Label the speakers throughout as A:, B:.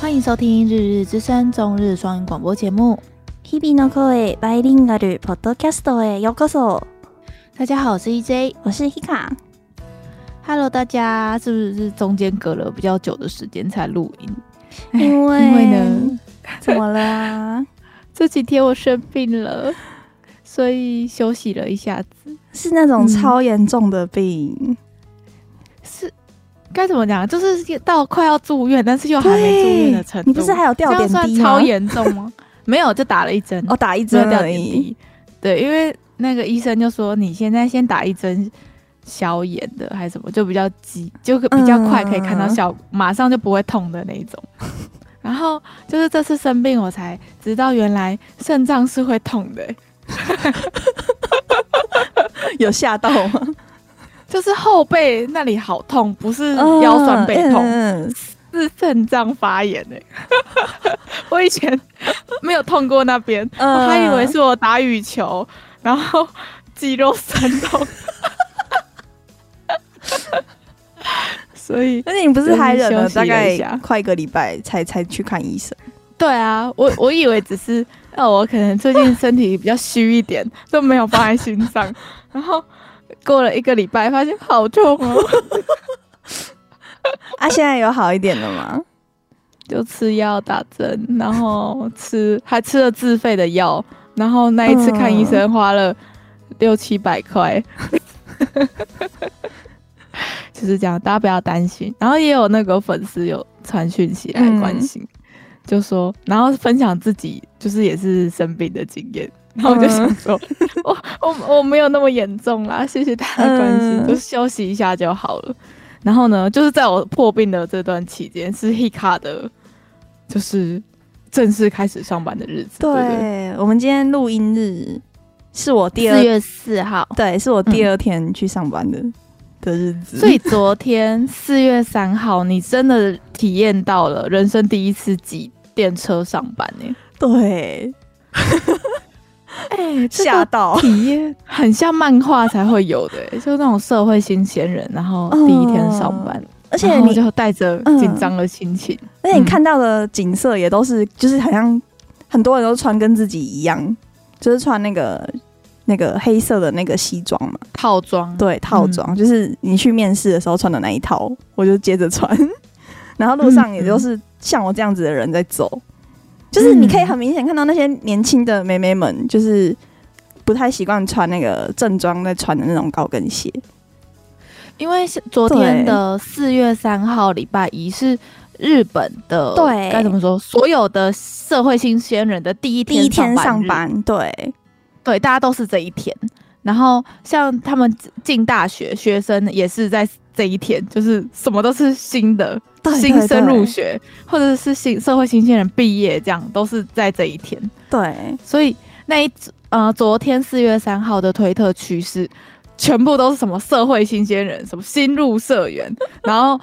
A: 欢迎收听《日日之声》中日双语广播节目。
B: 日々の声バイリンガルポッドキャストへようこそ。
A: 大家好，我是 EJ，
B: 我是
A: Hika。Hello，大家是不是中间隔了比较久的时间才录音？
B: 因为
A: 因为呢，
B: 怎么了啊？
A: 这几天我生病了，所以休息了一下子。
B: 是那种超严重的病？嗯、
A: 是 该怎么讲？就是到快要住院，但是又还没住院的程度。
B: 你不是还有吊点滴
A: 吗？超严重吗？没有，就打了一针。
B: 哦，打一针
A: 吊点滴。对，因为那个医生就说，你现在先打一针消炎的，还是什么，就比较急，就比较快可以看到效果，嗯、马上就不会痛的那一种。然后就是这次生病，我才知道原来肾脏是会痛的。
B: 有吓到吗？
A: 就是后背那里好痛，不是腰酸背痛，嗯嗯、是肾脏发炎哎、欸！我以前没有痛过那边，嗯、我还以为是我打羽球，然后肌肉酸痛。所以，
B: 而且你不是还忍了大概快一个礼拜才才去看医生？
A: 对啊，我我以为只是，那我可能最近身体比较虚一点，都没有放在心上。然后过了一个礼拜，发现好痛哦。
B: 啊，现在有好一点了吗？
A: 就吃药打针，然后吃还吃了自费的药，然后那一次看医生花了六七百块。就是这样，大家不要担心。然后也有那个粉丝有传讯息来关心，嗯、就说，然后分享自己就是也是生病的经验。然后我就想说，嗯、我我我没有那么严重啦，谢谢大家关心，嗯、就休息一下就好了。然后呢，就是在我破病的这段期间，是 Hika 的，就是正式开始上班的日子。
B: 对，对对，我们今天录音日是我第二
A: 四月四号，
B: 对，是我第二天去上班的。嗯的日子，
A: 所以 昨天四月三号，你真的体验到了人生第一次挤电车上班呢、欸？
B: 对，
A: 哎，吓到。体验很像漫画才会有的、欸，就那种社会新鲜人，然后第一天上班，嗯、而且你就带着紧张的心情，
B: 而且你看到的景色也都是，就是好像很多人都穿跟自己一样，就是穿那个。那个黑色的那个西装嘛，
A: 套装，
B: 对，套装、嗯、就是你去面试的时候穿的那一套，我就接着穿。然后路上也就是像我这样子的人在走，嗯、就是你可以很明显看到那些年轻的妹妹们，就是不太习惯穿那个正装在穿的那种高跟鞋。
A: 因为昨天的四月三号礼拜一是日本的，
B: 对，
A: 该怎么说？所有的社会新鲜人的第一天，第一天上班，
B: 对。
A: 对，大家都是这一天。然后像他们进大学，学生也是在这一天，就是什么都是新的，
B: 对对对，
A: 新生入学，或者是新社会新鲜人毕业，这样都是在这一天。
B: 对，
A: 所以那一呃，昨天四月三号的推特趋势，全部都是什么社会新鲜人，什么新入社员。然后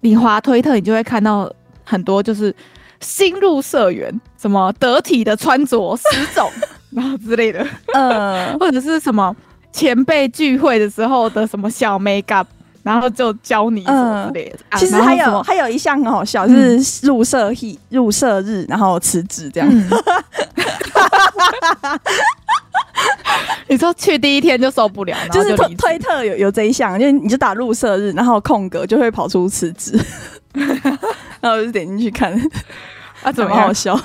A: 你滑推特，你就会看到很多就是新入社员，什么得体的穿着十种。然后之类的，呃，或者是什么前辈聚会的时候的什么小 make up，然后就教你什么之类的。
B: 其实还有还有一项很好笑，就是入社日入社日，然后辞职这样。
A: 你说去第一天就受不了，
B: 就是推推特有有这一项，就你就打入社日，然后空格就会跑出辞职，然后我就点进去看，啊，怎么好笑？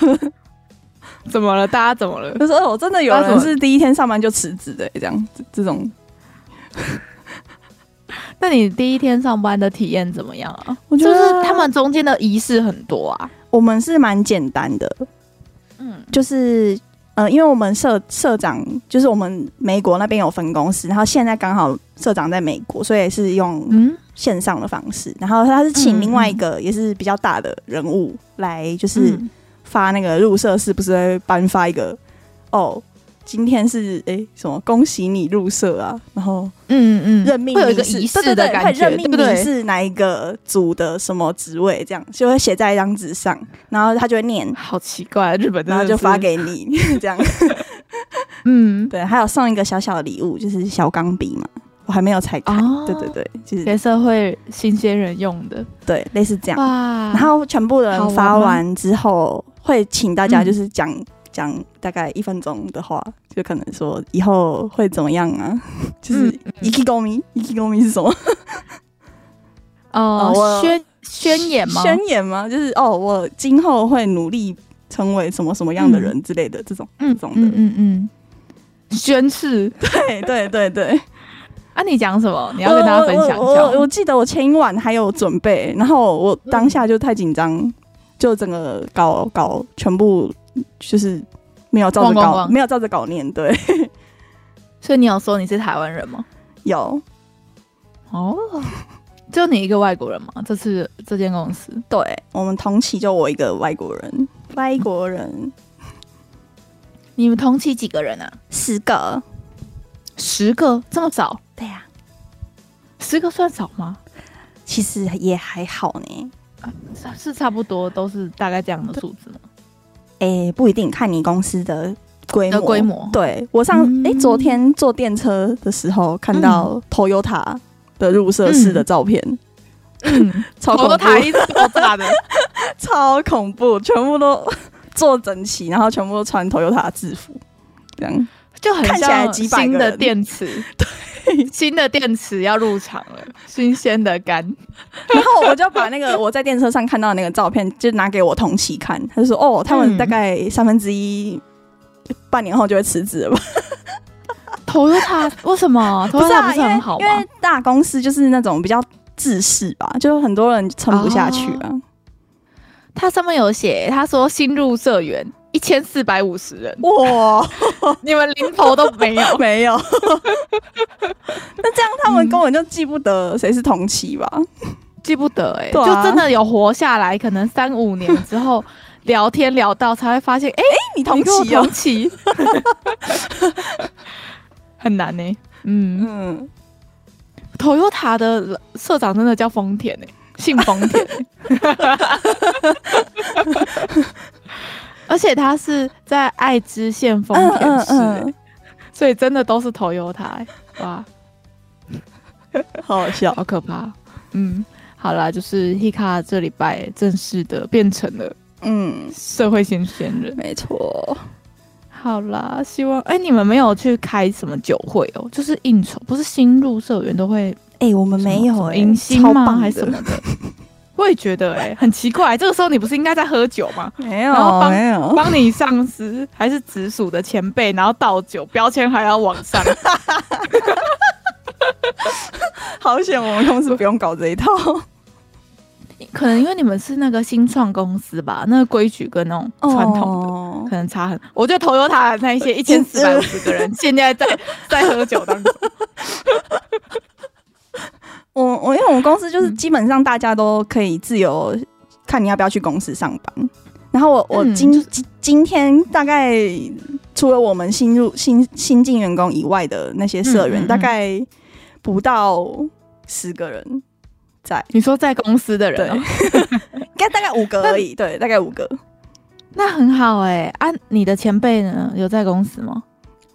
A: 怎么了？大家怎么了？
B: 就说我真的有人是第一天上班就辞职的，这样子这种。
A: 那你第一天上班的体验怎么样啊？我觉得就是他们中间的仪式很多啊。
B: 我们是蛮简单的，嗯，就是呃，因为我们社社长就是我们美国那边有分公司，然后现在刚好社长在美国，所以是用线上的方式。然后他是请另外一个也是比较大的人物来，就是。嗯发那个入社是不是会颁发一个哦，今天是哎、欸、什么恭喜你入社啊，然后嗯嗯。任命有一个仪式对对对，会任命你是哪一个组的什么职位，这样就会写在一张纸上，然后他就会念，
A: 好奇怪，日本
B: 然后就发给你这样，嗯。对，还有送一个小小的礼物，就是小钢笔嘛，我还没有拆开。哦、对对对，就是
A: 给社会新鲜人用的，
B: 对，类似这样。哇。然后全部的人发完之后，会请大家就是讲讲大概一分钟的话，就可能说以后会怎么样啊？就是意気込み，意気込み是什么？
A: 哦，我宣宣言吗？
B: 宣言吗？就是哦，我今后会努力成为什么什么样的人之类的这种，嗯，这种的，
A: 嗯嗯，宣誓，
B: 对对对对。
A: 啊，你讲什么？你要跟大家分享一下。
B: 我记得我前一晚还有准备，然后我当下就太紧张，就整个搞搞全部就是没有照着稿，没有照着稿念。对，
A: 所以你有说你是台湾人吗？
B: 有。
A: 哦。就你一个外国人吗？这次这间公司，
B: 对，我们同期就我一个外国人，外国人。
A: 你们同期几个人啊？
B: 十个，
A: 十个这么少？
B: 对呀、
A: 啊，十个算少吗？
B: 其实也还好呢，
A: 啊、是差不多，都是大概这样的数字吗？
B: 哎、欸，不一定，看你公司的规模。
A: 规模，
B: 对我上哎、嗯。欸，昨天坐电车的时候看到 Toyota。的入社式的照片，
A: 嗯，超恐怖，超大的，
B: 超恐怖，全部都坐整齐，然后全部都穿 Toyota 制服，这样。
A: 就很像新的电池，对，新的电池要入场了，新鲜的肝，
B: 然后我就把那个我在电车上看到的那个照片，就拿给我同期看，他就说：“哦，他们大概三分之一半年后就会辞职了吧。”
A: 投入他为什么？投入他不是很好吗？
B: 因为大公司就是那种比较自私吧，就很多人撑不下去啊。
A: 他上面有写，他说新入社员一千四百五十人，哇，你们零头都没有，
B: 没有。那这样他们根本就记不得谁是同期吧？
A: 记不得哎，就真的有活下来，可能三五年之后聊天聊到才会发现，哎，你同期同期。很难呢、欸，嗯。嗯，Toyota 的社长真的叫丰田呢、欸，姓丰田、欸，而且他是在爱知县丰田市、欸，嗯嗯嗯、所以真的都是 Toyota，、欸、哇，
B: 好好笑，
A: 好可怕，嗯，好啦，就是 Hikka 这礼拜正式的变成了嗯社会新鲜人，
B: 没错。
A: 好啦，希望哎、欸，你们没有去开什么酒会哦？就是应酬，不是新入社员都会
B: 哎、欸，我们没有
A: 迎新吗？还是什么的？我也觉得哎、欸，很奇怪，这个时候你不是应该在喝酒吗？
B: 没有，然后帮没有
A: 帮你上司还是直属的前辈，然后倒酒，标签还要往上，
B: 好险，我们公司不用搞这一套。
A: 可能因为你们是那个新创公司吧，那个规矩跟那种传统的、oh. 可能差很。我觉得 Toyota 那一些 一千四百五十个人现在在在喝酒当中。
B: 我我因为我们公司就是基本上大家都可以自由看你要不要去公司上班。然后我我今、嗯、今今天大概除了我们新入新新进员工以外的那些社员，嗯嗯嗯大概不到十个人。在
A: 你说在公司的人、喔，
B: 对，应该大概五个而已。对，大概五个，
A: 那很好哎、欸。啊，你的前辈呢？有在公司吗？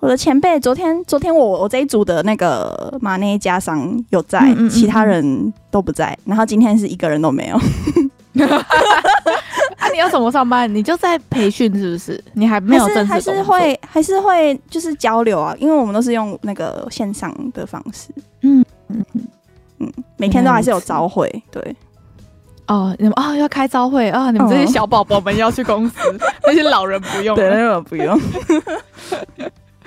B: 我的前辈昨天，昨天我我这一组的那个马内加商有在，嗯嗯嗯其他人都不在。然后今天是一个人都没有。
A: 啊，你要怎么上班？你就在培训是不是？你还没有正式
B: 还是会还是会就是交流啊？因为我们都是用那个线上的方式。嗯嗯嗯。嗯，每天都还是有招会，对。
A: 哦，你们啊、哦、要开招会啊、哦，你们这些小宝宝们要去公司，那些老人不用，
B: 对，那种不用。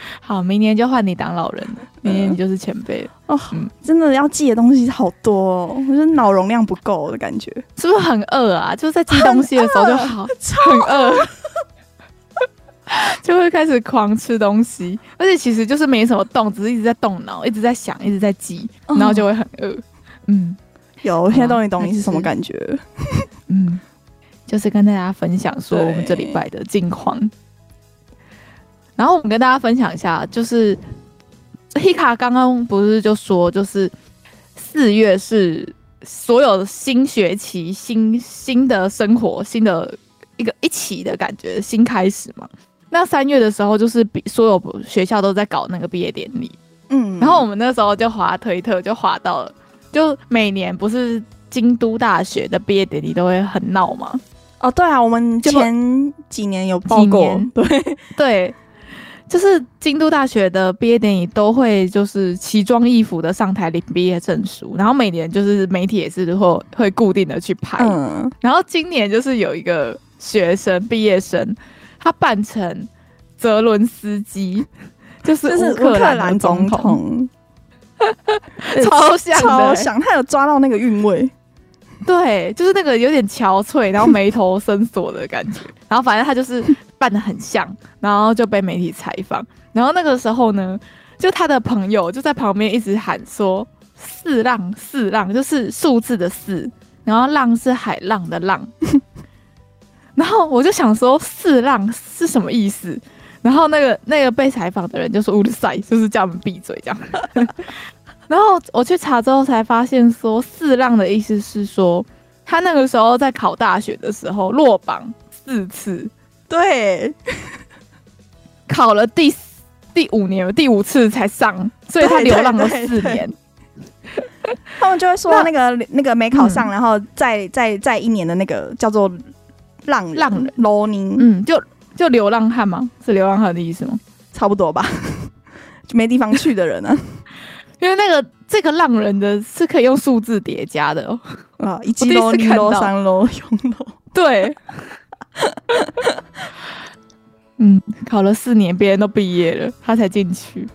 A: 好，明年就换你当老人了，明年你就是前辈了。
B: 哦，嗯、真的要记的东西好多，哦，我觉得脑容量不够的感觉，
A: 是不是很饿啊？就是在记东西的时候就好，很饿。就会开始狂吃东西，而且其实就是没什么动，只是一直在动脑，一直在想，一直在记，然后就会很饿。嗯，
B: 有，我现在终于懂你是什么感觉。
A: 嗯，就是跟大家分享说我们这礼拜的近况。对然后我们跟大家分享一下，就是 Hikka 刚刚不是就说，就是四月是所有新学期、新新的生活、新的一个一起的感觉，新开始嘛。那三月的时候，就是比所有学校都在搞那个毕业典礼，嗯，然后我们那时候就滑推特，就滑到了，就每年不是京都大学的毕业典礼都会很闹吗？
B: 哦，对啊，我们前几年有报过，对。
A: 对，就是京都大学的毕业典礼都会就是奇装异服的上台领毕业证书，然后每年就是媒体也是会会固定的去拍，嗯，然后今年就是有一个学生毕业生，他扮成泽伦斯基，就是乌克兰总统，超像
B: 超像，他有抓到那个韵味。
A: 对，就是那个有点憔悴，然后眉头深锁的感觉，然后反正他就是扮的很像，然后就被媒体采访，然后那个时候呢，就他的朋友就在旁边一直喊说“四浪四浪”，就是数字的四，然后浪是海浪的浪，然后我就想说“四浪”是什么意思，然后那个那个被采访的人就说“乌的塞”，就是叫我们闭嘴这样。然后我去查之后才发现，说四浪的意思是说，他那个时候在考大学的时候落榜四次，
B: 对，
A: 考了第第五年第五次才上，所以他流浪了四年。
B: 他们就会说那个那，那个没考上，嗯、然后再再再一年的那个叫做浪浪人罗宁，
A: 嗯，就就流浪汉吗？是流浪汉的意思吗？
B: 差不多吧，就 没地方去的人呢、啊。
A: 因为那个这个浪人的是可以用数字叠加的哦，
B: 啊，一级楼、二楼、三楼、用楼，
A: 对，嗯，考了四年，别人都毕业了，他才进去，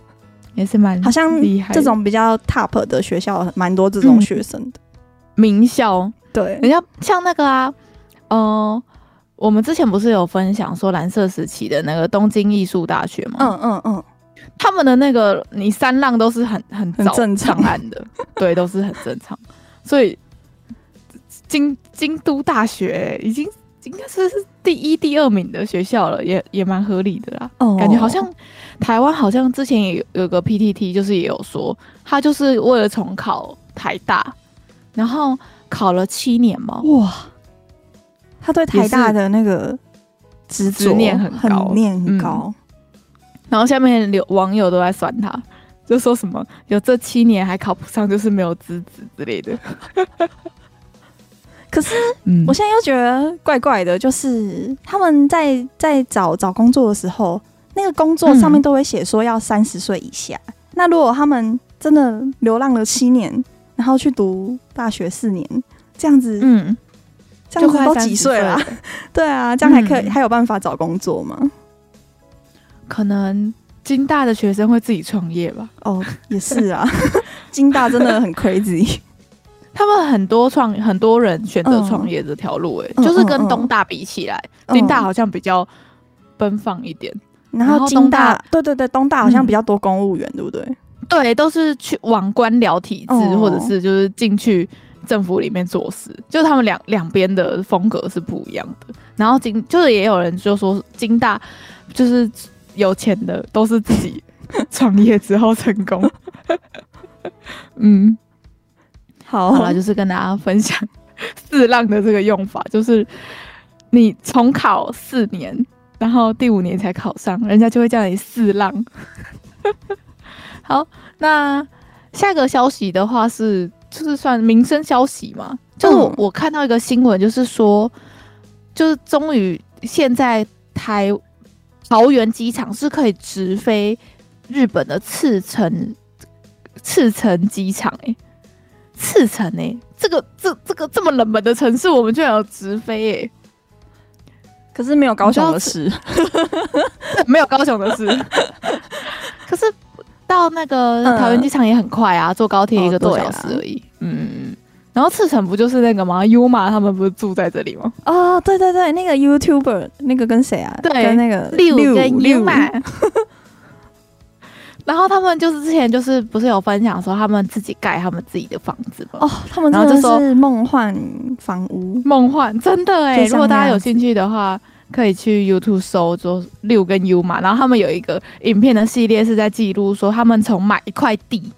A: 也是蛮
B: 好像厉害。这种比较 top 的学校，蛮多这种学生的、嗯、名校，
A: 对，人家像那个啊，呃，我们之前不是有分享说蓝色时期的那个东京艺术大学吗？
B: 嗯嗯嗯。
A: 他们的那个你三浪都是很很很
B: 正常
A: 案的，对，都是很正常。所以京京都大学已经应该是第一、第二名的学校了，也也蛮合理的啦。哦，感觉好像台湾好像之前也有有个 PTT，就是也有说他就是为了重考台大，然后考了七年嘛。哇，
B: 他对台大的那个执念很高，念很高。
A: 然后下面有网友都在酸他，就说什么有这七年还考不上，就是没有资质之类的。
B: 可是，嗯，我现在又觉得怪怪的，就是他们在在找找工作的时候，那个工作上面都会写说要三十岁以下。嗯。那如果他们真的流浪了七年，然后去读大学四年，这样子，嗯，这样子都几岁了？对啊，这样还可以，嗯，还有办法找工作吗？
A: 可能金大的学生会自己创业吧？
B: 哦，也是啊，金大真的很 crazy，
A: 他们很多创很多人选择创业这条路，欸，哎、嗯，就是跟东大比起来，嗯、京大好像比较奔放一点。
B: 嗯、然后金大，对对对，东大好像比较多公务员，嗯、对不对？
A: 对，都是去往官僚体制，嗯、或者是就是进去政府里面做事，就他们两两边的风格是不一样的。然后金就是也有人就说金大就是。有钱的都是自己创业之后成功。嗯，好，好了，就是跟大家分享四浪的这个用法，就是你重考四年，然后第五年才考上，人家就会叫你四浪。好，那下个消息的话是，就是算民生消息嘛？就是我，我看到一个新闻，就是说，就是终于现在台。桃园机场是可以直飞日本的赤城赤城机场哎，赤城哎、欸，这个这这个这么冷门的城市，我们居然有直飞哎、欸，
B: 可是没有高雄的事，
A: 没有高雄的事，可是到那个桃园机场也很快啊，坐高铁一个多小时而已，嗯。然后赤城不就是那个吗？Yuma 他们不是住在这里吗？
B: 哦，对对对，那个 YouTuber 那个跟谁啊？
A: 对，
B: 跟那个
A: 六跟 Yuma。然后他们就是之前就是不是有分享说他们自己盖他们自己的房子吗？
B: 哦，他们真的是梦幻房屋，
A: 梦幻真的哎！如果大家有兴趣的话，可以去 YouTube 搜说六跟 Yuma。然后他们有一个影片的系列是在记录说他们从买一块地。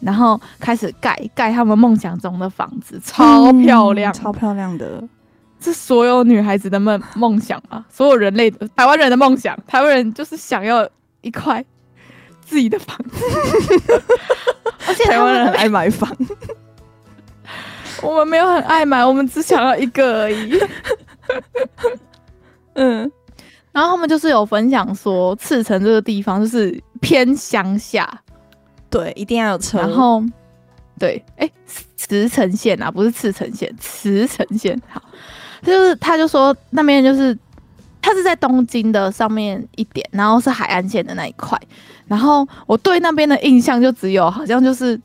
A: 然后开始盖盖他们梦想中的房子，超漂亮，
B: 嗯、超漂亮的，
A: 是所有女孩子的梦梦想啊！所有人类的台湾人的梦想，台湾人就是想要一块自己的房子，而且
B: 台湾人很爱买房。
A: 我们没有很爱买，我们只想要一个而已。嗯，然后他们就是有分享说，赤城这个地方就是偏乡下，
B: 对，一定要有车。
A: 然后，对，哎、欸，茨城县啊，不是赤城县，茨城县。好，就是他就说那边就是，他是在东京的上面一点，然后是海岸线的那一块。然后我对那边的印象就只有，好像就是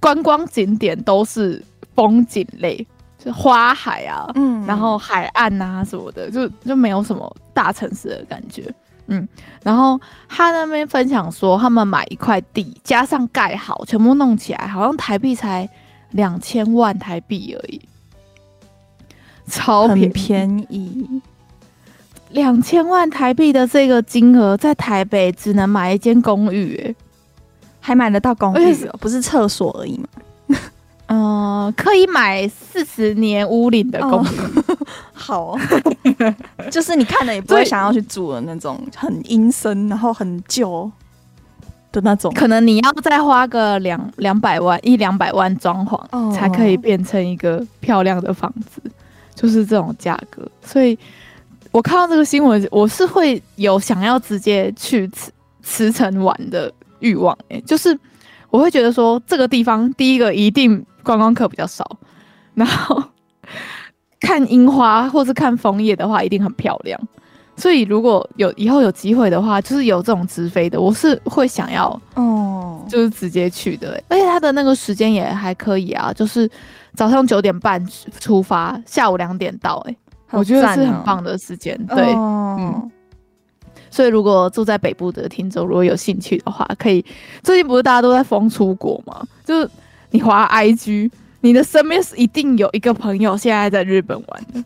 A: 观光景点都是。风景类，就花海啊，嗯，然后海岸啊什么的，就就没有什么大城市的感觉，嗯。然后他那边分享说，他们买一块地，加上盖好，全部弄起来，好像台币才两千万台币而已，超便宜，
B: 便宜。
A: 两千万台币的这个金额，在台北只能买一间公寓，欸，
B: 还买得到公寓，喔，不是厕所而已吗？
A: 嗯、呃，可以买四十年屋龄的公寓，哦、
B: 好，就是你看了也不会想要去住的那种，很阴森，然后很旧的那种。
A: 可能你要再花个两两百万，一两百万装潢，哦，才可以变成一个漂亮的房子，就是这种价格。所以我看到这个新闻，我是会有想要直接去茨茨城玩的欲望，哎，就是我会觉得说这个地方第一个一定。观光客比较少，然后 看樱花或是看枫叶的话，一定很漂亮。所以如果有以后有机会的话，就是有这种直飞的，我是会想要哦，就是直接去的。而且它的那个时间也还可以啊，就是早上九点半出发，下午两点到。哎，我觉得是很棒的时间。对，嗯。所以如果住在北部的听众如果有兴趣的话，可以。最近不是大家都在疯出国吗？就是。你滑 IG，你的身边是一定有一个朋友现在在日本玩的。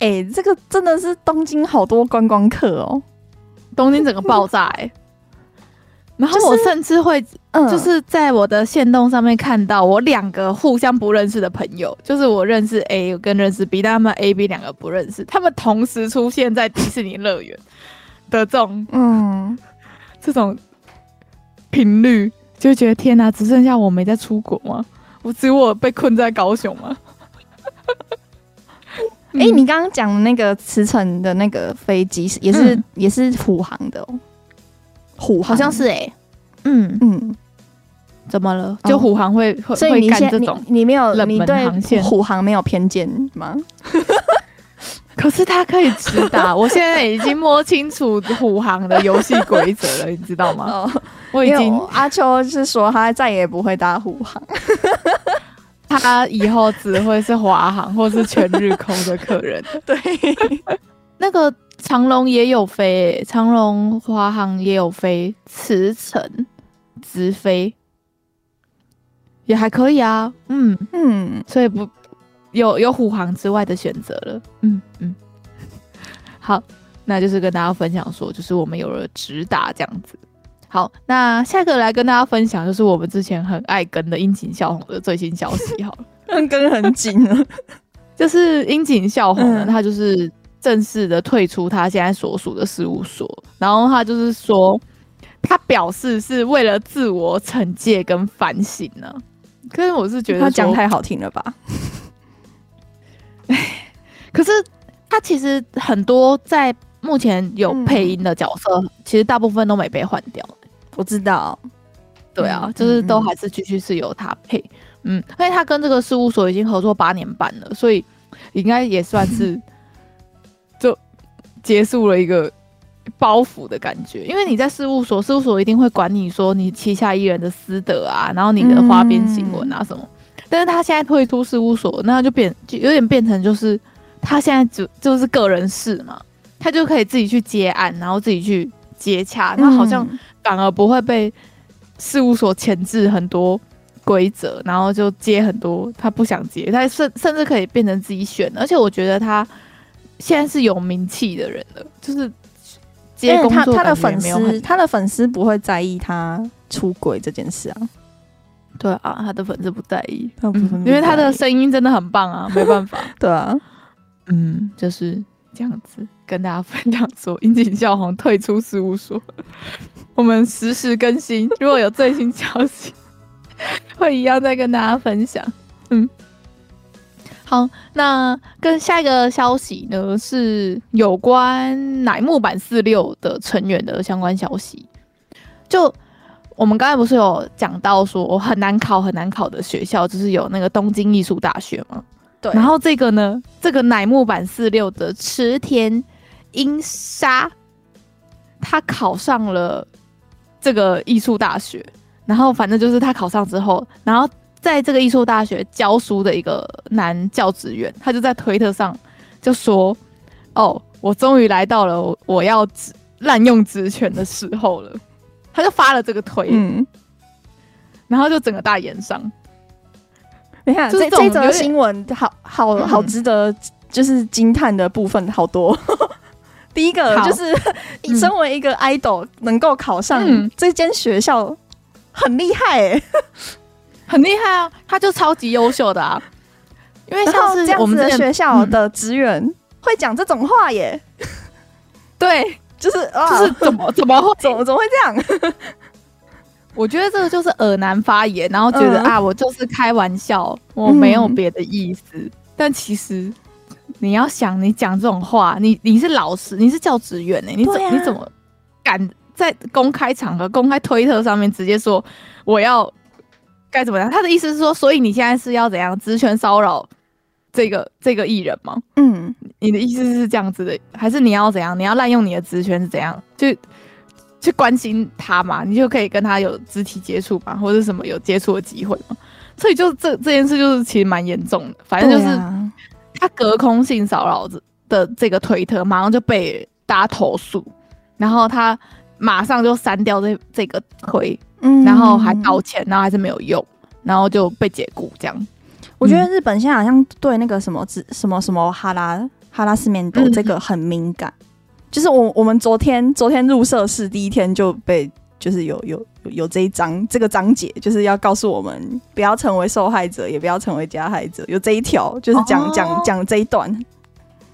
B: 哎、欸，这个真的是东京好多观光客哦，
A: 东京整个爆炸哎、欸。然后我甚至会，就是在我的线动上面看到我两个互相不认识的朋友，就是我认识 A 跟认识 B，但他们 A、B 两个不认识，他们同时出现在迪士尼乐园的这种，嗯，这种频率。就觉得天哪，只剩下我没在出国吗？我只有我被困在高雄吗？
B: 哎、欸，你刚刚讲那个驰骋的那个飞机是也是、嗯、也是虎航的哦，
A: 虎好像是哎、欸，嗯嗯，怎么了？就虎航会、哦、会
B: 所以你现在你，你没有
A: 你对，
B: 虎航没有偏见吗？
A: 可是他可以直达，我现在已经摸清楚虎航的游戏规则了，你知道吗？哦我已经
B: 阿秋是说他再也不会搭虎航，
A: 他以后只会是华航或是全日空的客人。
B: 对，
A: 那个长龙也有飞、欸，长龙华航也有飞，驰骋直飞也还可以啊。嗯嗯，所以不有有虎航之外的选择了。嗯嗯，好，那就是跟大家分享说，就是我们有了直达这样子。好，那下一个来跟大家分享，就是我们之前很爱跟的樱井孝宏的最新消息。好了，
B: 跟很紧了，
A: 就是樱井孝宏呢，他就是正式的退出他现在所属的事务所，然后他就是说，他表示是为了自我惩戒跟反省呢。可是我是觉得
B: 他讲太好听了吧？
A: 可是他其实很多在目前有配音的角色，嗯、其实大部分都没被换掉。
B: 我知道，
A: 对啊，就是都还是继续是由他配，嗯，因为他跟这个事务所已经合作八年半了，所以应该也算是就结束了一个包袱的感觉。因为你在事务所，事务所一定会管你说你旗下艺人的私德啊，然后你的花边新闻啊什么。但是他现在退出事务所，那就变就有点变成就是他现在就就是个人事嘛，他就可以自己去接案，然后自己去接洽，他好像。反而不会被事务所牵制很多规则，然后就接很多他不想接，他甚甚至可以变成自己选。而且我觉得他现在是有名气的人了，就是接工作
B: 他，他的粉丝，他的粉丝不会在意他出轨这件事啊。
A: 对啊，他的粉丝不在意，嗯，因为他的声音真的很棒啊，没办法。
B: 对啊，
A: 嗯，就是这样子跟大家分享说，樱井孝宏退出事务所，我们实时更新，如果有最新消息，会一样再跟大家分享。嗯，好，那跟下一个消息呢是有关乃木坂四六的成员的相关消息。就我们刚才不是有讲到说很难考很难考的学校，就是有那个东京艺术大学吗？
B: 对。
A: 然后这个呢，这个乃木坂四六的池田英沙，他考上了这个艺术大学。然后反正就是他考上之后，然后。在这个艺术大学教书的一个男教职员，他就在推特上就说：“哦，我终于来到了我要滥用职权的时候了。”他就发了这个推，嗯，然后就整个大炎上。
B: 你看，这这则新闻好好好值得就是惊叹的部分好多。第一个就是你 身为一个 idol 能够考上这间学校，很厉害哎。
A: 很厉害啊，他就超级优秀的啊，因为像是我们
B: 的学校的职员会讲这种话耶，
A: 对，
B: 就是
A: 就是怎么怎么会？
B: 怎么怎么会这样？
A: 我觉得这个就是耳难发言，然后觉得、嗯、啊，我就是开玩笑，我没有别的意思。嗯、但其实你要想，你讲这种话，你你是老师，你是教职员呢，你怎、啊、你怎么敢在公开场合、公开推特上面直接说我要？该怎么样？他的意思是说，所以你现在是要怎样职权骚扰这个这个艺人吗？嗯，你的意思是这样子的，还是你要怎样？你要滥用你的职权是怎样？就去关心他嘛，你就可以跟他有肢体接触嘛，或者什么有接触的机会嘛。所以就这这件事就是其实蛮严重的，反正就是他隔空性骚扰的这个推特马上就被大家投诉，然后他马上就删掉这这个推。嗯，然后还道歉，然后还是没有用，然后就被解雇这样。
B: 我觉得日本现在好像对那个什么什么什么哈拉哈拉斯面斗这个很敏感，嗯、就是我我们昨天昨天入社式第一天就被就是有有有这一章这个章节，就是要告诉我们不要成为受害者，也不要成为加害者，有这一条就是讲讲讲这一段，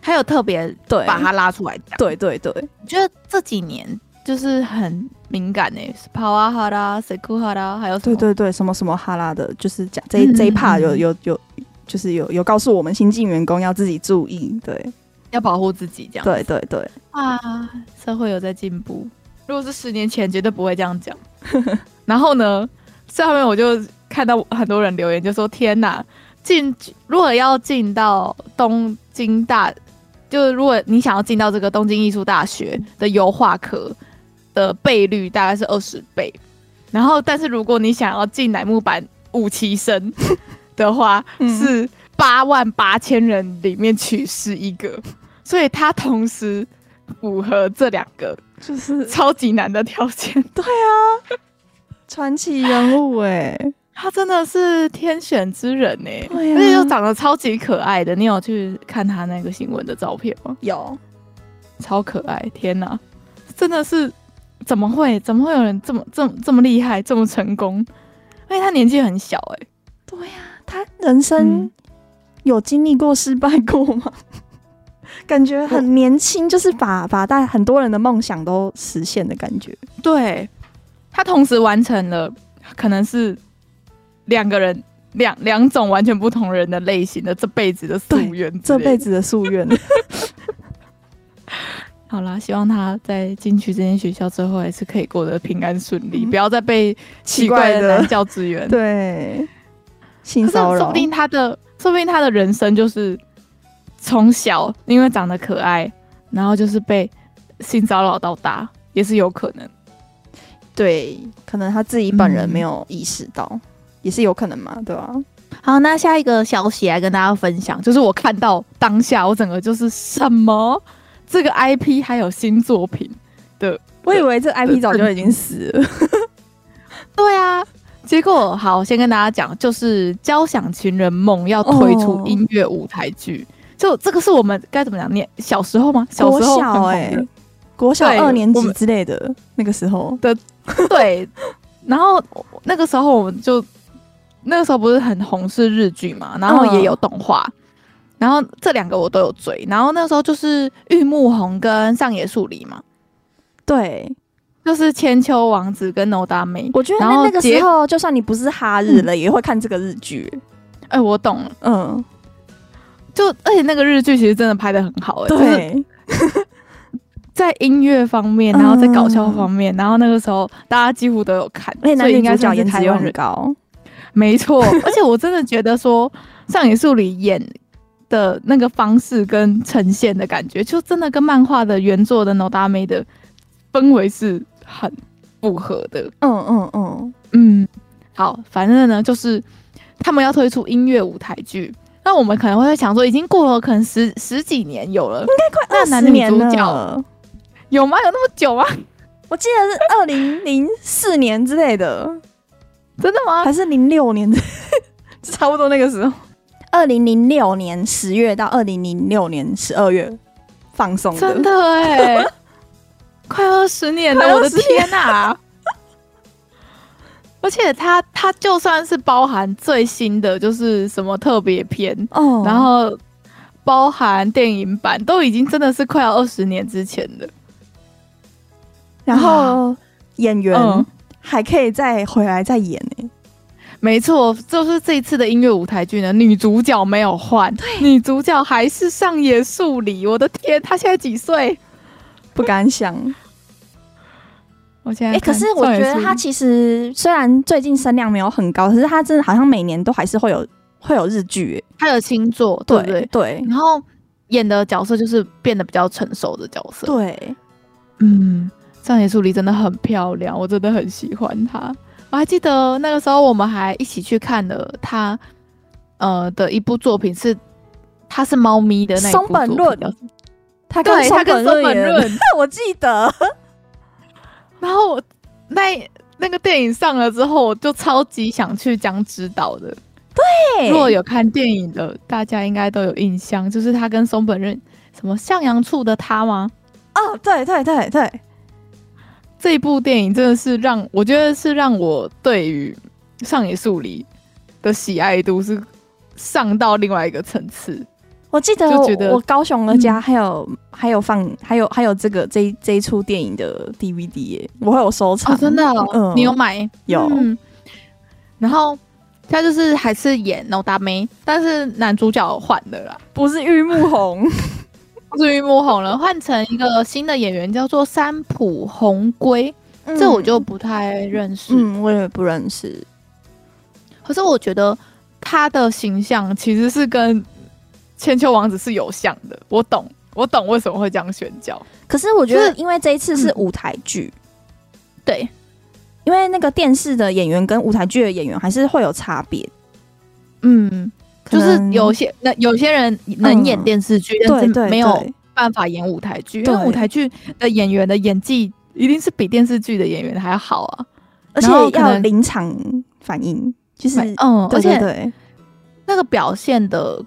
A: 还有特别对把它拉出来讲，
B: 对对对，
A: 我觉得这几年就是很。敏感呢、欸，帕瓦哈拉、塞库哈拉，还有什么？
B: 对对对，什么什么哈拉的，就是讲这一这一 part 有有有，就是有有告诉我们新进员工要自己注意，对，
A: 要保护自己这样。
B: 对对对，
A: 啊，社会有在进步。如果是十年前，绝对不会这样讲。然后呢，下面我就看到很多人留言，就说：“天哪，进如果要进到东京大，就是如果你想要进到这个东京艺术大学的油画科。”的倍率大概是二十倍，然后但是如果你想要进乃木坂五期生 的话，是八万八千人里面取十一个，所以他同时符合这两个就是超级难的条件。
B: 对啊，传奇人物哎，
A: 他真的是天选之人哎，而且又长得超级可爱的。你有去看他那个新闻的照片吗？
B: 有，
A: 超可爱，天哪，真的是。怎么会？怎么会有人这么、这么、这么厉害，这么成功？而且他年纪很小，哎。
B: 对呀，他人生有经历过失败过吗？感觉很年轻，就是把把大很多人的梦想都实现的感觉。
A: 对，他同时完成了，可能是两个人两两种完全不同人的类型的这辈子的夙愿，
B: 这辈子的夙愿。
A: 好啦，希望他在进去这间学校之后，还是可以过得平安顺利，嗯、不要再被奇怪的男教职员
B: 对性骚扰。
A: 说不定他的，说不定他的人生就是从小因为长得可爱，然后就是被性骚扰到大，也是有可能。
B: 对，可能他自己本人没有意识到，嗯、也是有可能嘛，对吧？
A: 好，那下一个消息来跟大家分享，就是我看到当下，我整个就是什么？这个 IP 还有新作品的，
B: 我以为这 IP 早就已经死了。
A: 对啊，结果好，先跟大家讲，就是《交响情人梦》要推出音乐舞台剧，哦、就这个是我们该怎么讲？念小时候吗？小时候哎、欸，
B: 国小二年级之类的那个时候
A: 的，对。然后那个时候我们就那个时候不是很红是日剧嘛，然后也有动画。哦然后这两个我都有追，然后那时候就是玉木宏跟上野树里嘛，
B: 对，
A: 就是千秋王子跟 No 大妹。
B: 我觉得那个时候，就算你不是哈日了，嗯、也会看这个日剧。
A: 哎、欸，我懂了，
B: 嗯，
A: 就而且那个日剧其实真的拍的很好、欸，
B: 对，
A: 在音乐方面，然后在搞笑方面，嗯、然后那个时候大家几乎都有看，
B: 所以应该是颜值又很高，
A: 没错。而且我真的觉得说上野树里演。的那个方式跟呈现的感觉，就真的跟漫画的原作的 Nodame 的氛围是很符合的。
B: 嗯嗯嗯
A: 嗯，好，反正呢，就是他们要推出音乐舞台剧，那我们可能会想说，已经过了可能十十几年有了，应
B: 该快二十年了，
A: 有吗？有那么久吗？
B: 我记得是二零零四年之类的，
A: 真的吗？
B: 还是零六年？差不多那个时候。二零零六年十月到二零零六年十二月放送的，
A: 真的哎、欸，快二十年了，我的天呐、啊！而且它它就算是包含最新的，就是什么特别篇哦，然后包含电影版，都已经真的是快要二十年之前的。
B: 然后演员还可以再回来再演呢、欸。
A: 没错，就是这一次的音乐舞台剧呢，女主角没有换，女主角还是上野树里。我的天，她现在几岁？
B: 不敢想。
A: 我现在哎、
B: 欸，可是我觉得他其实虽然最近声量没有很高，可是他真的好像每年都还是会有会有日剧，
A: 他有新作，对不对？
B: 对，对，
A: 然后演的角色就是变得比较成熟的角色。
B: 对，
A: 嗯，上野树里真的很漂亮，我真的很喜欢她。我还记得那个时候，我们还一起去看了他，呃的一部作品是，他是猫咪的那一部作品，松本润，
B: 他跟他跟松本润，我记得。
A: 然后我那那个电影上了之后，我就超级想去江之岛的。
B: 对，
A: 如果有看电影的，大家应该都有印象，就是他跟松本润什么向阳处的他吗？
B: 哦，对对对对。
A: 这一部电影真的是让我觉得是让我对于上野树里的喜爱度是上到另外一个层次。
B: 我记得我，我高雄的家还有、嗯、还有放还有还有这个这一这一出电影的 DVD 耶，我会有收藏。
A: 哦、真的、哦，嗯，你有买？
B: 有。
A: 嗯、然后他就是还是演 Nodame，但是男主角换的啦，
B: 不是玉木宏。
A: 不是玉木宏了，换成一个新的演员，叫做三浦宏规，嗯、这我就不太认识。
B: 嗯，我也不认识。
A: 可是我觉得他的形象其实是跟千秋王子是有像的。我懂，我懂为什么会这样选角。
B: 可是我觉得，因为这一次是舞台剧，
A: 嗯、对，
B: 因为那个电视的演员跟舞台剧的演员还是会有差别。
A: 嗯。就是有些那有些人能演电视剧，嗯、但是没有办法演舞台剧，因为舞台剧的演员的演技一定是比电视剧的演员还要好啊，
B: 而且要临场反应，就是
A: 嗯，
B: 而且对，
A: 那个表现的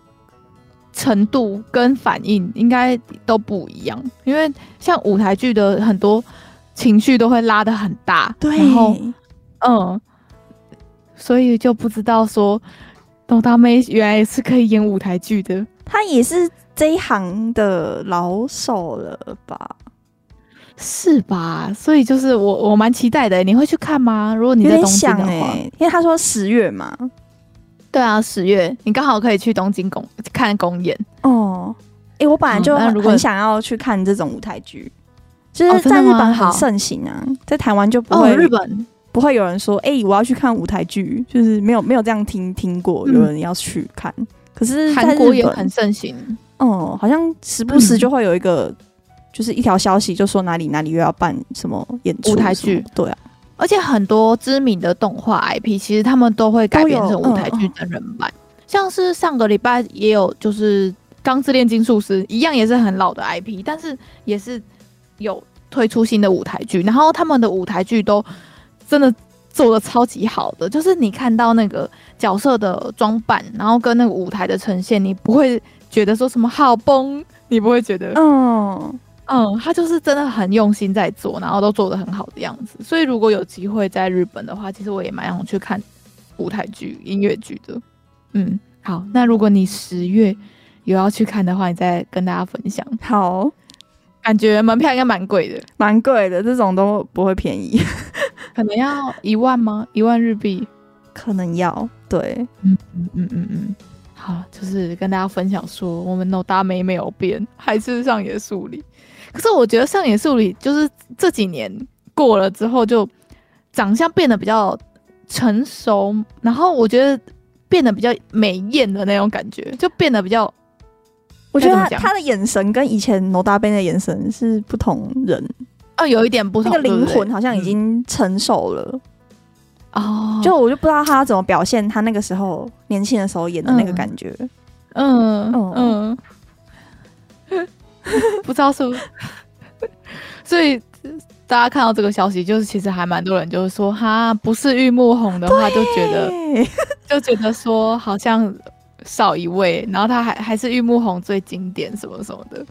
A: 程度跟反应应该都不一样，因为像舞台剧的很多情绪都会拉的很大，
B: 对，
A: 然后嗯，所以就不知道说。董大妹原来也是可以演舞台剧的，
B: 她也是这一行的老手了吧？
A: 是吧？所以就是我我蛮期待的，你会去看吗？如果你在东京的话，
B: 欸、因为他说十月嘛，
A: 对啊，十月你刚好可以去东京公看公演
B: 哦。哎、欸，我本来就很想要去看这种舞台剧，就是在日本很盛行啊，在台湾就不会、
A: 哦、日本。
B: 不会有人说：“哎、欸，我要去看舞台剧。”就是没有没有这样听听过有人要去看。嗯、可是
A: 韩国也很盛行，
B: 哦、嗯，好像时不时就会有一个，就是一条消息，就说哪里哪里又要办什么演出
A: 舞台剧。对啊，而且很多知名的动画 IP，其实他们都会改编成舞台剧真人版。嗯、像是上个礼拜也有，就是《钢之炼金术师》，一样也是很老的 IP，但是也是有推出新的舞台剧，然后他们的舞台剧都。真的做的超级好的，就是你看到那个角色的装扮，然后跟那个舞台的呈现，你不会觉得说什么好崩，你不会觉得，嗯嗯，他就是真的很用心在做，然后都做的很好的样子。所以如果有机会在日本的话，其实我也蛮想去看舞台剧、音乐剧的。嗯，好，那如果你十月有要去看的话，你再跟大家分享。
B: 好，
A: 感觉门票应该蛮贵的，
B: 蛮贵的，这种都不会便宜，
A: 可能要一万吗？一万日币？
B: 可能要。对，
A: 嗯嗯嗯嗯嗯。好，就是跟大家分享说，我们 No 大没没有变，还是上野树里。可是我觉得上野树里就是这几年过了之后，就长相变得比较成熟，然后我觉得变得比较美艳的那种感觉，就变得比较。
B: 我觉得他，他的眼神跟以前 No 大 Ben 的眼神是不同人，
A: 哦，有一点不同，
B: 那个灵魂好像已经成熟了。嗯
A: 哦，
B: 就我就不知道他怎么表现他那个时候年轻的时候演的那个感觉，
A: 嗯嗯嗯，不知道是不是，所以大家看到这个消息，就是其实还蛮多人就是说，哈，不是玉木宏的话，就觉得就觉得说好像少一位，然后他还还是玉木宏最经典什么什么的，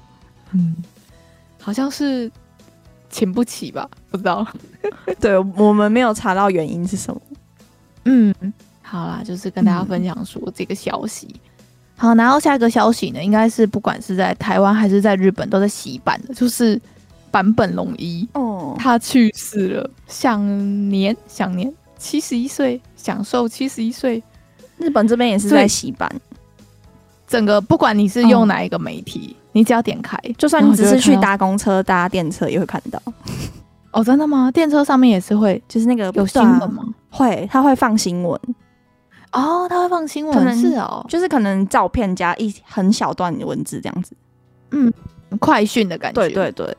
A: 嗯，好像是。请不起吧？不知道，
B: 对，我们没有查到原因是什么。
A: 嗯，好啦，就是跟大家分享说这个消息。嗯、好，然后下一个消息呢，应该是不管是在台湾还是在日本都在洗版的，就是坂本龙一哦，他去世了，享年享年七十一岁，享受七十一岁。
B: 日本这边也是在洗版，
A: 整个不管你是用哪一个媒体。哦你只要点开，
B: 就算你只是去搭公车、搭电车，也会看到。
A: 哦，真的吗？电车上面也是会，
B: 就是那个
A: 有新闻吗？
B: 会，他会放新闻。
A: 哦，他会放新闻，是哦，
B: 就是可能照片加一很小段文字这样子。
A: 嗯，快讯的感觉。
B: 对对对，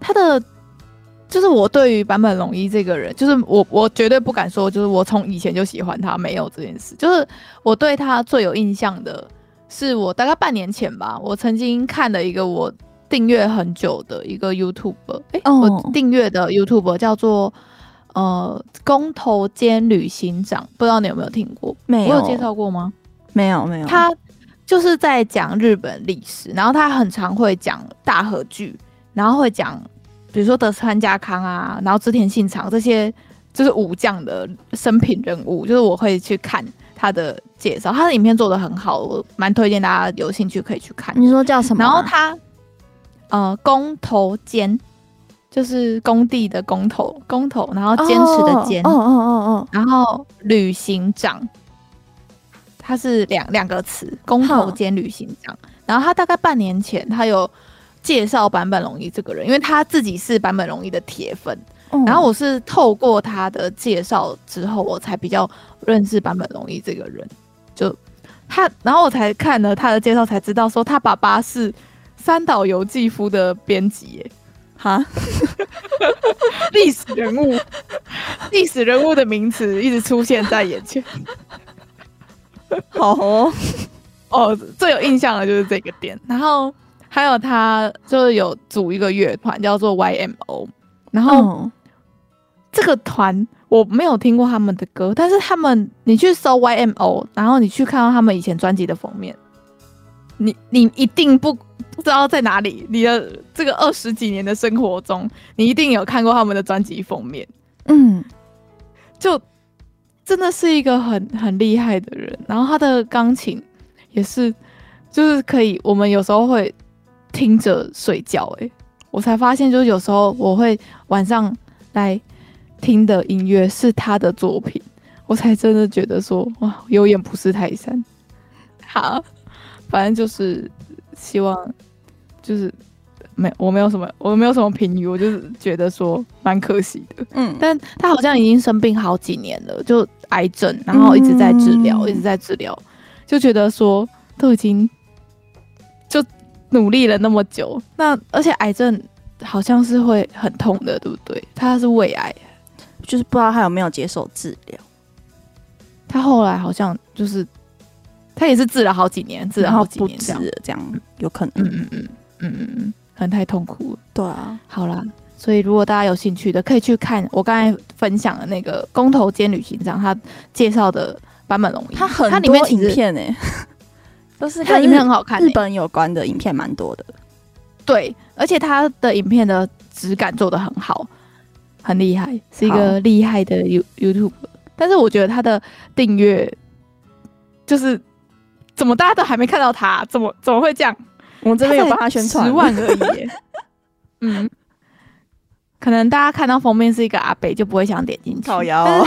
A: 他的就是我对于坂本龙一这个人，就是我我绝对不敢说，就是我从以前就喜欢他，没有这件事。就是我对他最有印象的。是我大概半年前吧，我曾经看了一个我订阅很久的一个 YouTube，哎、欸，oh. 我订阅的 YouTube 叫做呃公头兼旅行长，不知道你有没有听过？
B: 没有，
A: 我有介绍过吗？
B: 没有，没有。
A: 他就是在讲日本历史，然后他很常会讲大和剧，然后会讲比如说德川家康啊，然后织田信长这些就是武将的生平人物，就是我会去看。他的介绍，他的影片做的很好，我蛮推荐大家有兴趣可以去看。
B: 你说叫什么啊？
A: 然后他，呃，公头兼就是工地的工头，工头，然后坚持的坚，
B: 哦哦哦哦，
A: 然后旅行长，他是两两个词，工头兼旅行长。然后他大概半年前，他有介绍坂本龙一这个人，因为他自己是坂本龙一的铁粉。然后我是透过他的介绍之后，我才比较认识坂本龙一这个人。就他，然后我才看了他的介绍，才知道说他爸爸是三岛由纪夫的编辑耶。哈，历史人物，历史人物的名词一直出现在眼前。
B: 好哦，
A: 哦，最有印象的就是这个点。然后还有他就是有组一个乐团叫做 YMO，然后。嗯这个团我没有听过他们的歌，但是他们你去搜 YMO，然后你去看到他们以前专辑的封面，你你一定不不知道在哪里，你的这个二十几年的生活中，你一定有看过他们的专辑封面。嗯，就真的是一个很很厉害的人，然后他的钢琴也是，就是可以，我们有时候会听着睡觉。诶，我才发现，就是有时候我会晚上来。听的音乐是他的作品，我才真的觉得说哇，有眼不识泰山。好，反正就是希望，就是没我没有什么，我没有什么评语，我就是觉得说蛮可惜的。嗯，但他好像已经生病好几年了，就癌症，然后一直在治疗，嗯、一直在治疗，就觉得说都已经就努力了那么久，那而且癌症好像是会很痛的，对不对？他是胃癌。
B: 就是不知道他有没有接受治疗，
A: 他后来好像就是他也是治了好几年，治了好几年这样，
B: 这样有可能，
A: 嗯嗯嗯嗯嗯嗯，可能太痛苦了。
B: 对啊，
A: 好啦，所以如果大家有兴趣的，可以去看我刚才分享的那个工头兼旅行长他介绍的版本龙一，
B: 他很多影片呢、欸，都是
A: 他里面很好看、欸，
B: 日本有关的影片蛮多的，
A: 对，而且他的影片的质感做的很好。很厉害，是一个厉害的 You YouTube，但是我觉得他的订阅就是怎么大家都还没看到他？怎么怎么会这样？
B: 我这边有帮他宣传，
A: 十万而已。嗯，可能大家看到封面是一个阿北，就不会想点进去。
B: 靠腰哦、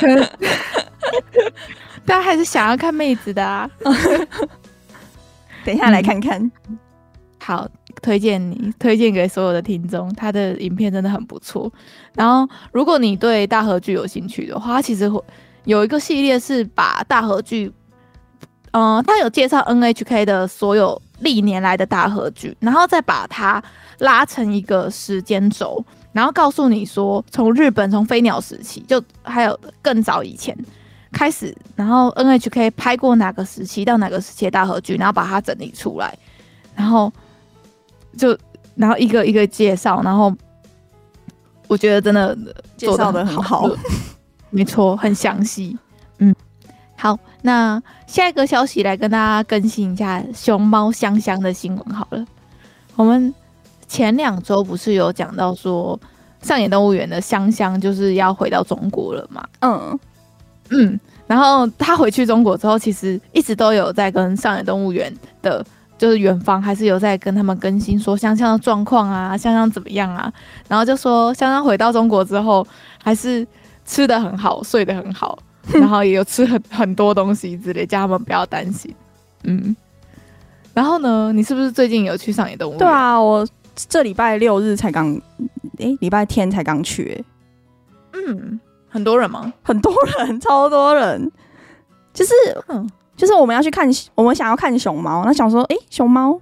A: 但是他 大家还是想要看妹子的啊。
B: 等一下来看看。
A: 嗯、好，推荐你，推荐给所有的听众。他的影片真的很不错。然后，如果你对大和剧有兴趣的话，其实会有一个系列是把大和剧。嗯、呃，他有介绍 NHK 的所有历年来的大合剧，然后再把它拉成一个时间轴，然后告诉你说，从日本从飞鸟时期就还有更早以前开始，然后 NHK 拍过哪个时期到哪个时期的大合剧，然后把它整理出来，然后就然后一个一个介绍，然后我觉得真的做绍得很好，没错，很详细，嗯。好，那下一个消息来跟大家更新一下熊猫香香的新闻好了。我们前两周不是有讲到说上野动物园的香香就是要回到中国了嘛？嗯嗯，然后他回去中国之后，其实一直都有在跟上野动物园的，就是远方还是有在跟他们更新说香香的状况啊，香香怎么样啊？然后就说香香回到中国之后，还是吃的很好，睡得很好。然后也有吃很 很多东西之类，叫他们不要担心。嗯，然后呢，你是不是最近有去上野动物园？
B: 对啊，我这礼拜六日才刚，哎，礼拜天才刚去。
A: 嗯，很多人吗？
B: 很多人，超多人。就是，嗯，就是我们要去看，我们想要看熊猫，那想说，哎，熊猫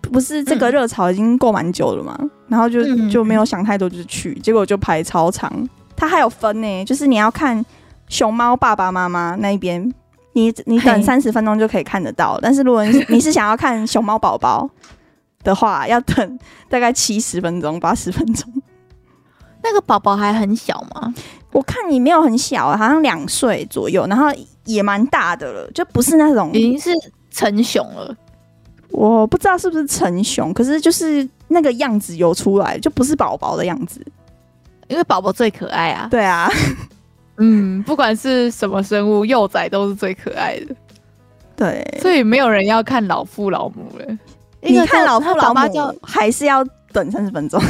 B: 不是这个热潮已经过蛮久了嘛？嗯、然后就就没有想太多，就是去，结果就排超长。它还有分呢，就是你要看。熊猫爸爸妈妈那一边，你你等三十分钟就可以看得到。但是如果 你是想要看熊猫宝宝的话，要等大概七十分钟、八十分钟。
A: 那个宝宝还很小吗？
B: 我看你没有很小，好像两岁左右，然后也蛮大的了，就不是那种
A: 已经是成熊了。
B: 我不知道是不是成熊，可是就是那个样子有出来，就不是宝宝的样子。
A: 因为宝宝最可爱啊。
B: 对啊。
A: 嗯，不管是什么生物，幼崽都是最可爱的。
B: 对，
A: 所以没有人要看老父老母了。
B: 你看老父老母就 还是要等三十分钟。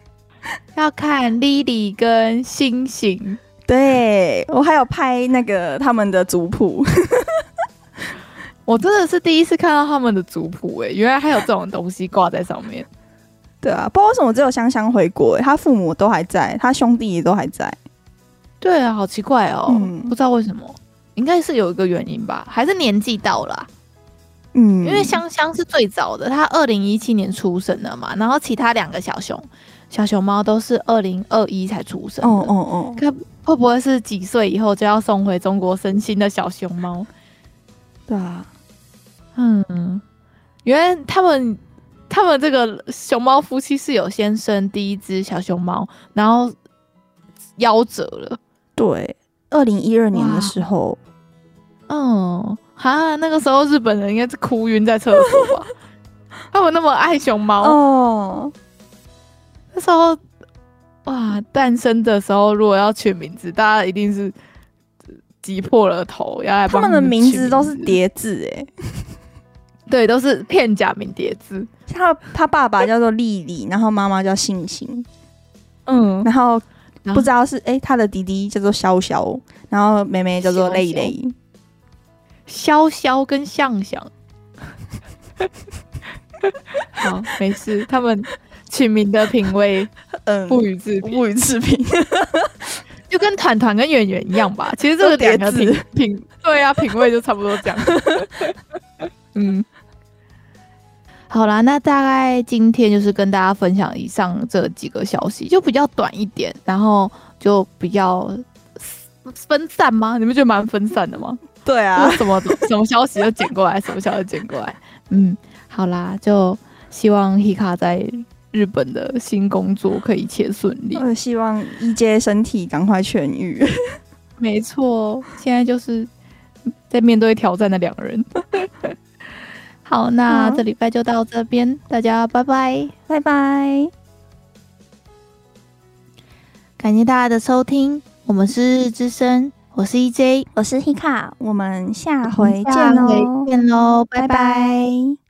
A: 要看莉莉跟星星。
B: 对，我还有拍那个他们的族谱。
A: 我真的是第一次看到他们的族谱，哎，原来还有这种东西挂在上面。
B: 对啊，不知道为什么只有香香回国，哎，他父母都还在，他兄弟也都还在。
A: 对啊，好奇怪哦，嗯、不知道为什么，应该是有一个原因吧，还是年纪到了、啊？嗯，因为香香是最早的，他二零一七年出生的嘛，然后其他两个小熊小熊猫都是二零二一才出生的。哦哦哦，看会不会是几岁以后就要送回中国生新的小熊猫？
B: 对啊，
A: 嗯，原来他们他们这个熊猫夫妻是有先生第一只小熊猫，然后夭折了。
B: 对，二零一二年的时候，
A: 嗯，哈，那个时候日本人应该是哭晕在厕所吧？他们那么爱熊猫哦。那时候，哇，诞生的时候如果要取名字，大家一定是挤破了头要来帮他们
B: 的名字都是叠字哎，
A: 对，都是片假名叠字。
B: 他他爸爸叫做莉莉，然后妈妈叫星星，嗯，然后。不知道是哎、欸，他的弟弟叫做潇潇，然后妹妹叫做蕾蕾。
A: 潇潇跟向向，好，没事。他们取名的品味，嗯，不予置
B: 不予置评，
A: 就跟团团跟圆圆一样吧。其实这个两个品品，对啊，品味就差不多这样。嗯。好啦，那大概今天就是跟大家分享以上这几个消息，就比较短一点，然后就比较分散吗？你们觉得蛮分散的吗？
B: 对啊，
A: 什么什么消息就捡过来，什么消息捡 过来。嗯，好啦，就希望 Hika 在日本的新工作可以一切顺利。
B: 我希望一阶身体赶快痊愈。
A: 没错，现在就是在面对挑战的两人。好，那这礼拜就到这边，大家拜拜，
B: 拜拜，
A: 感谢大家的收听，我们是日日之声我是 EJ，
B: 我是 Hika，我们下回见喽，
A: 见喽，拜拜。
B: 拜拜。